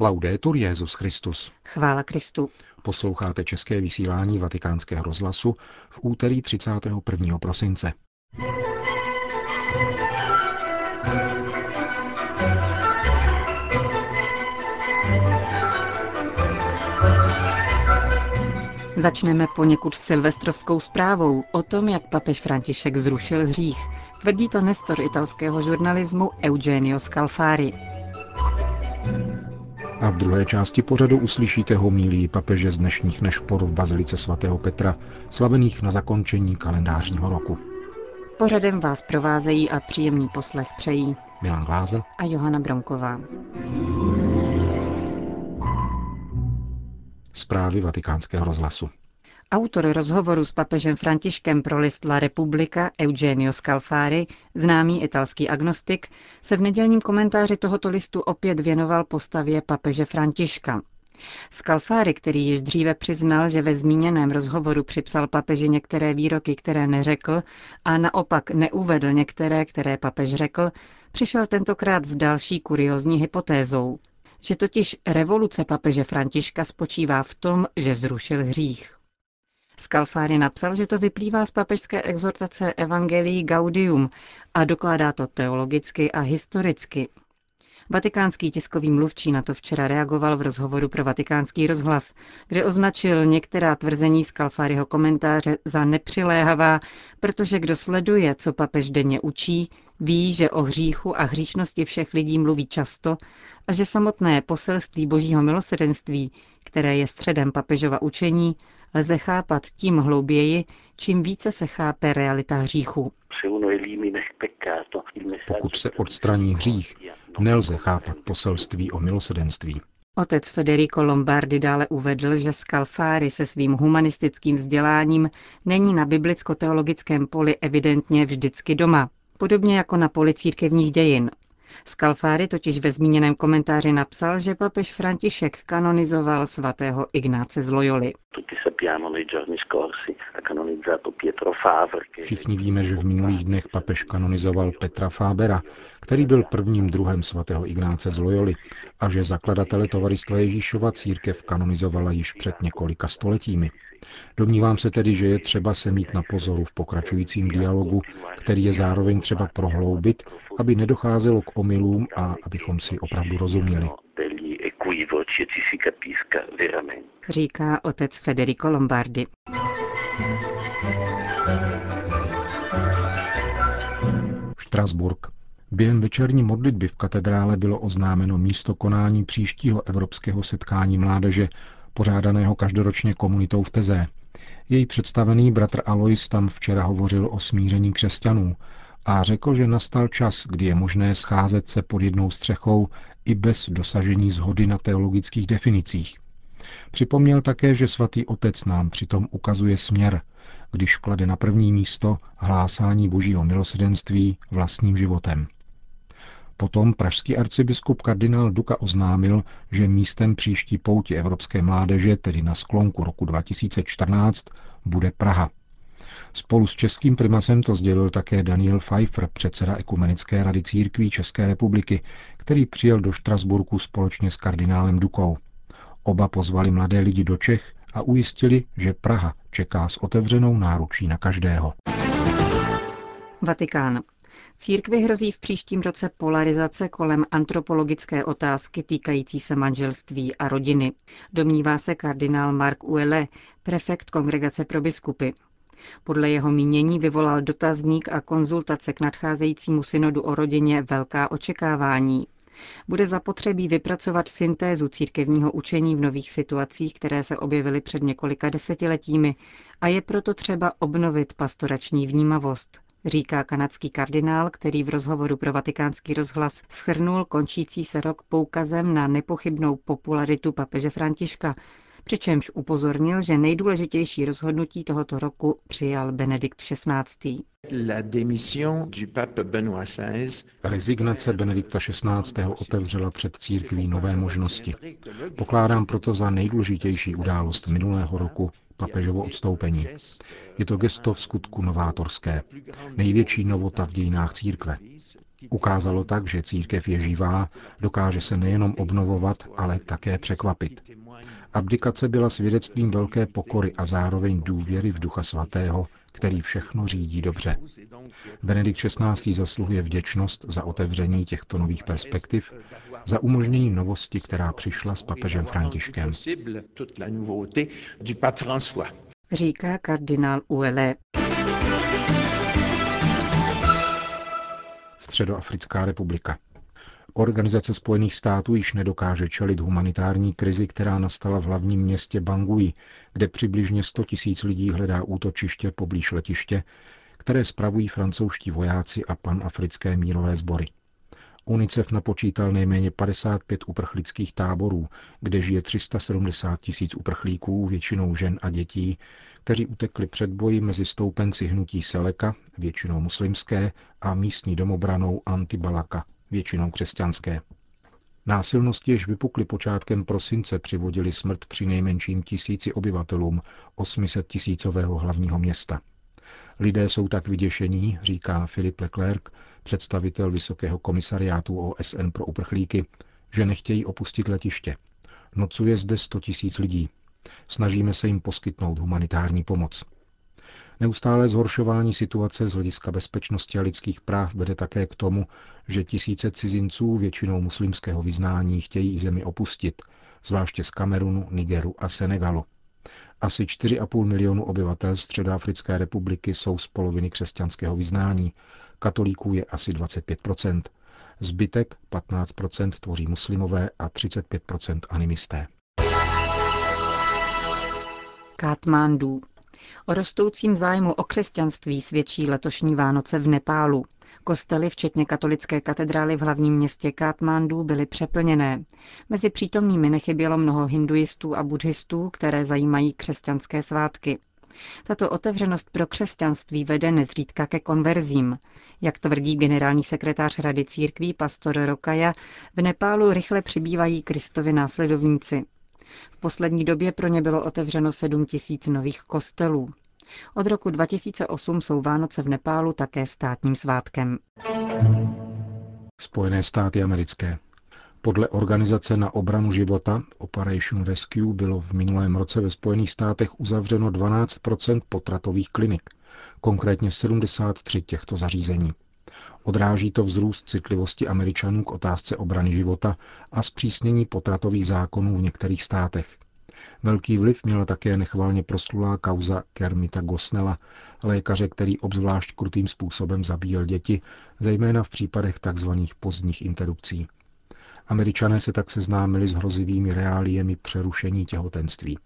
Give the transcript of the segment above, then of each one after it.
Laudetur Jezus Christus. Chvála Kristu. Posloucháte české vysílání Vatikánského rozhlasu v úterý 31. prosince. Začneme poněkud silvestrovskou zprávou o tom, jak papež František zrušil hřích. Tvrdí to nestor italského žurnalismu Eugenio Scalfari. A v druhé části pořadu uslyšíte homílii papeže z dnešních nešpor v Bazilice svatého Petra, slavených na zakončení kalendářního roku. Pořadem vás provázejí a příjemný poslech přejí Milan Glázer a Johana Bromková. Zprávy vatikánského rozhlasu. Autor rozhovoru s papežem Františkem pro list La Repubblica Eugenio Scalfari, známý italský agnostik, se v nedělním komentáři tohoto listu opět věnoval postavě papeže Františka. Scalfari, který již dříve přiznal, že ve zmíněném rozhovoru připsal papeži některé výroky, které neřekl, a naopak neuvedl některé, které papež řekl, přišel tentokrát s další kuriozní hypotézou že totiž revoluce papeže Františka spočívá v tom, že zrušil hřích. Scalfari napsal, že to vyplývá z papežské exhortace Evangelii Gaudium a dokládá to teologicky a historicky. Vatikánský tiskový mluvčí na to včera reagoval v rozhovoru pro vatikánský rozhlas, kde označil některá tvrzení z Kalfáryho komentáře za nepřiléhavá, protože kdo sleduje, co papež denně učí, ví, že o hříchu a hříšnosti všech lidí mluví často a že samotné poselství božího milosedenství, které je středem papežova učení, lze chápat tím hlouběji, čím více se chápe realita hříchu. Pokud se odstraní hřích, nelze chápat poselství o milosedenství. Otec Federico Lombardi dále uvedl, že Scalfari se svým humanistickým vzděláním není na biblicko-teologickém poli evidentně vždycky doma, podobně jako na poli církevních dějin. Scalfari totiž ve zmíněném komentáři napsal, že papež František kanonizoval svatého Ignáce z Loyoli. Všichni víme, že v minulých dnech papež kanonizoval Petra Fábera, který byl prvním druhem svatého Ignáce z Loyoli a že zakladatele Tovaristva Ježíšova církev kanonizovala již před několika stoletími. Domnívám se tedy, že je třeba se mít na pozoru v pokračujícím dialogu, který je zároveň třeba prohloubit, aby nedocházelo k omylům a abychom si opravdu rozuměli. Říká otec Federico Lombardi. Štrasburg. Během večerní modlitby v katedrále bylo oznámeno místo konání příštího evropského setkání mládeže, pořádaného každoročně komunitou v Teze. Její představený bratr Alois tam včera hovořil o smíření křesťanů a řekl, že nastal čas, kdy je možné scházet se pod jednou střechou i bez dosažení zhody na teologických definicích. Připomněl také, že svatý otec nám přitom ukazuje směr, když klade na první místo hlásání božího milosedenství vlastním životem. Potom pražský arcibiskup kardinál Duka oznámil, že místem příští pouti Evropské mládeže, tedy na sklonku roku 2014, bude Praha. Spolu s českým primasem to sdělil také Daniel Pfeiffer, předseda Ekumenické rady církví České republiky, který přijel do Štrasburku společně s kardinálem Dukou. Oba pozvali mladé lidi do Čech a ujistili, že Praha čeká s otevřenou náručí na každého. Vatikán. Církvi hrozí v příštím roce polarizace kolem antropologické otázky týkající se manželství a rodiny. Domnívá se kardinál Mark Uele, prefekt Kongregace pro biskupy. Podle jeho mínění vyvolal dotazník a konzultace k nadcházejícímu synodu o rodině velká očekávání. Bude zapotřebí vypracovat syntézu církevního učení v nových situacích, které se objevily před několika desetiletími a je proto třeba obnovit pastorační vnímavost, říká kanadský kardinál, který v rozhovoru pro vatikánský rozhlas schrnul končící se rok poukazem na nepochybnou popularitu papeže Františka, přičemž upozornil, že nejdůležitější rozhodnutí tohoto roku přijal Benedikt XVI. Rezignace Benedikta XVI. otevřela před církví nové možnosti. Pokládám proto za nejdůležitější událost minulého roku papežovo odstoupení. Je to gesto v skutku novátorské. Největší novota v dějinách církve. Ukázalo tak, že církev je živá, dokáže se nejenom obnovovat, ale také překvapit. Abdikace byla svědectvím velké pokory a zároveň důvěry v Ducha Svatého, který všechno řídí dobře. Benedikt XVI. zasluhuje vděčnost za otevření těchto nových perspektiv, za umožnění novosti, která přišla s papežem Františkem. Říká kardinál Uele. Středoafrická republika. Organizace spojených států již nedokáže čelit humanitární krizi, která nastala v hlavním městě Bangui, kde přibližně 100 tisíc lidí hledá útočiště poblíž letiště, které spravují francouzští vojáci a panafrické mírové sbory. UNICEF napočítal nejméně 55 uprchlických táborů, kde žije 370 tisíc uprchlíků, většinou žen a dětí, kteří utekli před boji mezi stoupenci hnutí Seleka, většinou muslimské, a místní domobranou Antibalaka, většinou křesťanské. Násilnosti, jež vypukly počátkem prosince, přivodili smrt při nejmenším tisíci obyvatelům 800 tisícového hlavního města. Lidé jsou tak vyděšení, říká Filip Leclerc, představitel Vysokého komisariátu OSN pro uprchlíky, že nechtějí opustit letiště. Nocuje zde 100 tisíc lidí. Snažíme se jim poskytnout humanitární pomoc. Neustále zhoršování situace z hlediska bezpečnosti a lidských práv vede také k tomu, že tisíce cizinců, většinou muslimského vyznání, chtějí zemi opustit, zvláště z Kamerunu, Nigeru a Senegalu. Asi 4,5 milionu obyvatel Středoafrické republiky jsou z poloviny křesťanského vyznání, katolíků je asi 25% Zbytek 15% tvoří muslimové a 35% animisté. Katmandu. O rostoucím zájmu o křesťanství svědčí letošní Vánoce v Nepálu. Kostely, včetně katolické katedrály v hlavním městě Katmandu, byly přeplněné. Mezi přítomnými nechybělo mnoho hinduistů a buddhistů, které zajímají křesťanské svátky. Tato otevřenost pro křesťanství vede nezřídka ke konverzím. Jak tvrdí generální sekretář Rady církví pastor Rokaja, v Nepálu rychle přibývají Kristovi následovníci. V poslední době pro ně bylo otevřeno 7 tisíc nových kostelů. Od roku 2008 jsou Vánoce v Nepálu také státním svátkem. Spojené státy americké. Podle Organizace na obranu života Operation Rescue bylo v minulém roce ve Spojených státech uzavřeno 12% potratových klinik, konkrétně 73 těchto zařízení. Odráží to vzrůst citlivosti Američanů k otázce obrany života a zpřísnění potratových zákonů v některých státech. Velký vliv měla také nechvalně proslulá kauza Kermita Gosnella, lékaře, který obzvlášť krutým způsobem zabíjel děti, zejména v případech tzv. pozdních interrupcí. Američané se tak seznámili s hrozivými reáliemi přerušení těhotenství.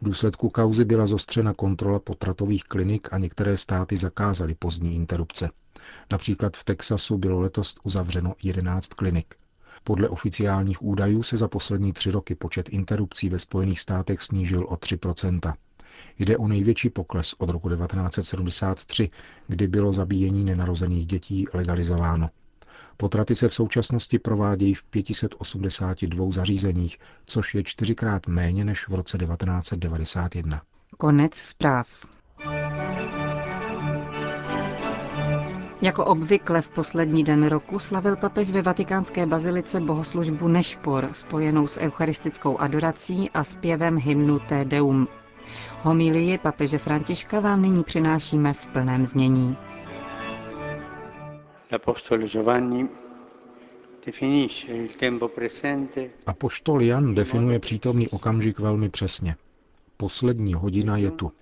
V důsledku kauzy byla zostřena kontrola potratových klinik a některé státy zakázaly pozdní interrupce. Například v Texasu bylo letos uzavřeno 11 klinik. Podle oficiálních údajů se za poslední tři roky počet interrupcí ve Spojených státech snížil o 3% Jde o největší pokles od roku 1973, kdy bylo zabíjení nenarozených dětí legalizováno. Potraty se v současnosti provádějí v 582 zařízeních, což je čtyřikrát méně než v roce 1991. Konec zpráv. Jako obvykle v poslední den roku slavil papež ve vatikánské bazilice bohoslužbu Nešpor spojenou s eucharistickou adorací a zpěvem hymnu Te Deum. Homilii papeže Františka vám nyní přinášíme v plném znění. Apoštol Jan definuje přítomný okamžik velmi přesně. Poslední hodina je tu.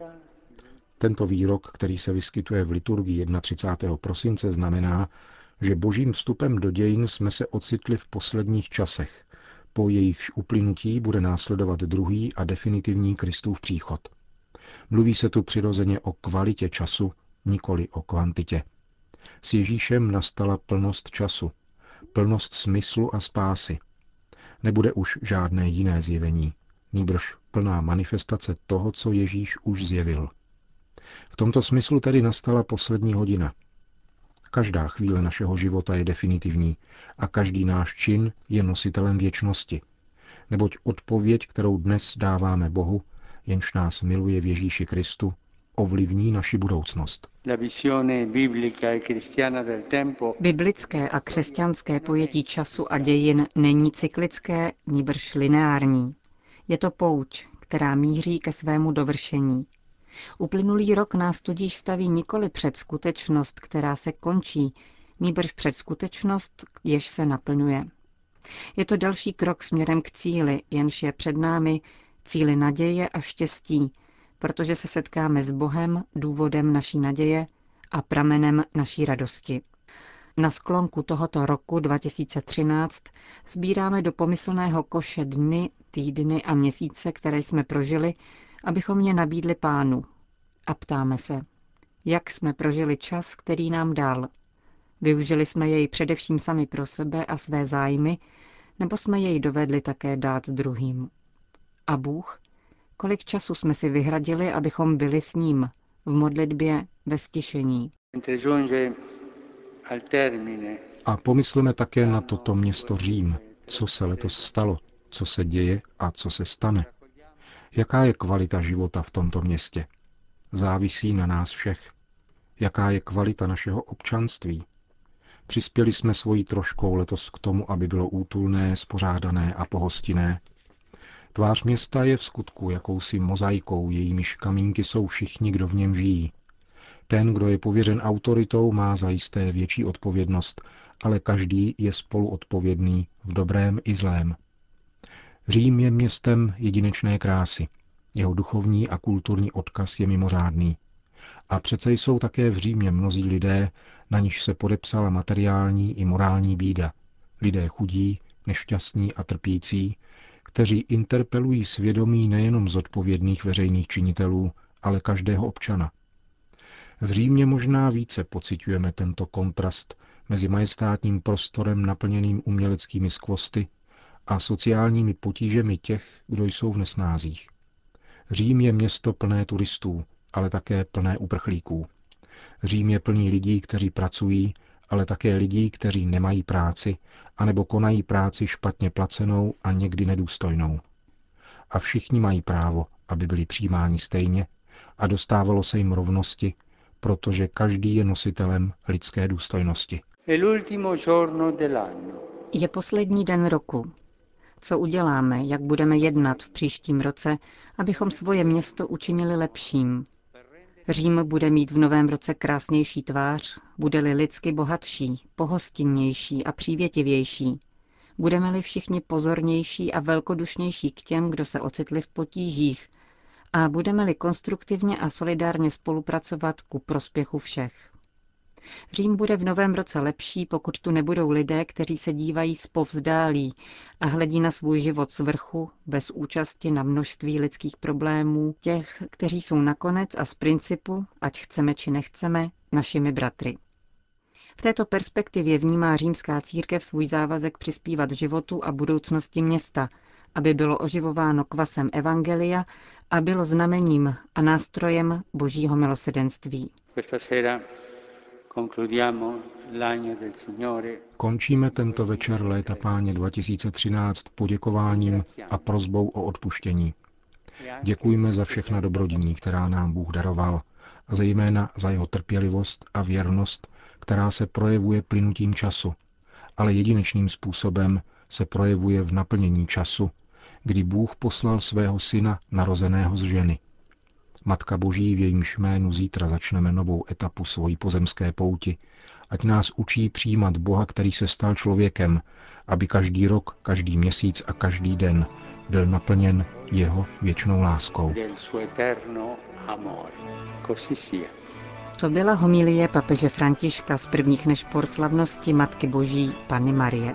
Tento výrok, který se vyskytuje v liturgii 31. prosince, znamená, že božím vstupem do dějin jsme se ocitli v posledních časech. Po jejichž uplynutí bude následovat druhý a definitivní Kristův příchod. Mluví se tu přirozeně o kvalitě času, nikoli o kvantitě. S Ježíšem nastala plnost času, plnost smyslu a spásy. Nebude už žádné jiné zjevení, nýbrž plná manifestace toho, co Ježíš už zjevil. V tomto smyslu tedy nastala poslední hodina. Každá chvíle našeho života je definitivní a každý náš čin je nositelem věčnosti. Neboť odpověď, kterou dnes dáváme Bohu, jenž nás miluje v Ježíši Kristu, ovlivní naši budoucnost. E Biblické a křesťanské pojetí času a dějin není cyklické, níbrž lineární. Je to pouť, která míří ke svému dovršení. Uplynulý rok nás tudíž staví nikoli před skutečnost, která se končí, nýbrž před skutečnost, jež se naplňuje. Je to další krok směrem k cíli, jenž je před námi cíli naděje a štěstí, protože se setkáme s Bohem, důvodem naší naděje a pramenem naší radosti. Na sklonku tohoto roku 2013 sbíráme do pomyslného koše dny, týdny a měsíce, které jsme prožili, abychom je nabídli pánu. A ptáme se, jak jsme prožili čas, který nám dal. Využili jsme jej především sami pro sebe a své zájmy, nebo jsme jej dovedli také dát druhým. A Bůh? Kolik času jsme si vyhradili, abychom byli s ním, v modlitbě, ve stišení. A pomysleme také na toto město Řím, co se letos stalo, co se děje a co se stane. Jaká je kvalita života v tomto městě? Závisí na nás všech. Jaká je kvalita našeho občanství? Přispěli jsme svojí troškou letos k tomu, aby bylo útulné, spořádané a pohostinné. Tvář města je v skutku jakousi mozaikou, jejímiž kamínky jsou všichni, kdo v něm žijí. Ten, kdo je pověřen autoritou, má zajisté větší odpovědnost, ale každý je spolu odpovědný v dobrém i zlém. Řím je městem jedinečné krásy. Jeho duchovní a kulturní odkaz je mimořádný. A přece jsou také v Římě mnozí lidé, na níž se podepsala materiální i morální bída. Lidé chudí, nešťastní a trpící, kteří interpelují svědomí nejenom zodpovědných veřejných činitelů, ale každého občana. V Římě možná více pociťujeme tento kontrast mezi majestátním prostorem naplněným uměleckými skvosty a sociálními potížemi těch, kdo jsou v nesnázích. Řím je město plné turistů, ale také plné uprchlíků. Řím je plný lidí, kteří pracují, ale také lidí, kteří nemají práci, anebo konají práci špatně placenou a někdy nedůstojnou. A všichni mají právo, aby byli přijímáni stejně a dostávalo se jim rovnosti, protože každý je nositelem lidské důstojnosti. Je poslední den roku. Co uděláme, jak budeme jednat v příštím roce, abychom svoje město učinili lepším, Řím bude mít v novém roce krásnější tvář, bude-li lidsky bohatší, pohostinnější a přívětivější. Budeme-li všichni pozornější a velkodušnější k těm, kdo se ocitli v potížích, a budeme-li konstruktivně a solidárně spolupracovat ku prospěchu všech. Řím bude v novém roce lepší, pokud tu nebudou lidé, kteří se dívají zpovzdálí a hledí na svůj život z vrchu, bez účasti na množství lidských problémů, těch, kteří jsou nakonec a z principu, ať chceme či nechceme, našimi bratry. V této perspektivě vnímá římská církev svůj závazek přispívat životu a budoucnosti města, aby bylo oživováno kvasem evangelia a bylo znamením a nástrojem božího milosedenství. Končíme tento večer léta páně 2013 poděkováním a prozbou o odpuštění. Děkujeme za všechna dobrodiní, která nám Bůh daroval, a zejména za jeho trpělivost a věrnost, která se projevuje plynutím času, ale jedinečným způsobem se projevuje v naplnění času, kdy Bůh poslal svého syna narozeného z ženy – Matka Boží, v jejímž jménu zítra začneme novou etapu svojí pozemské pouti, ať nás učí přijímat Boha, který se stal člověkem, aby každý rok, každý měsíc a každý den byl naplněn jeho věčnou láskou. To byla homilie papeže Františka z prvních nešpor slavnosti Matky Boží Panny Marie.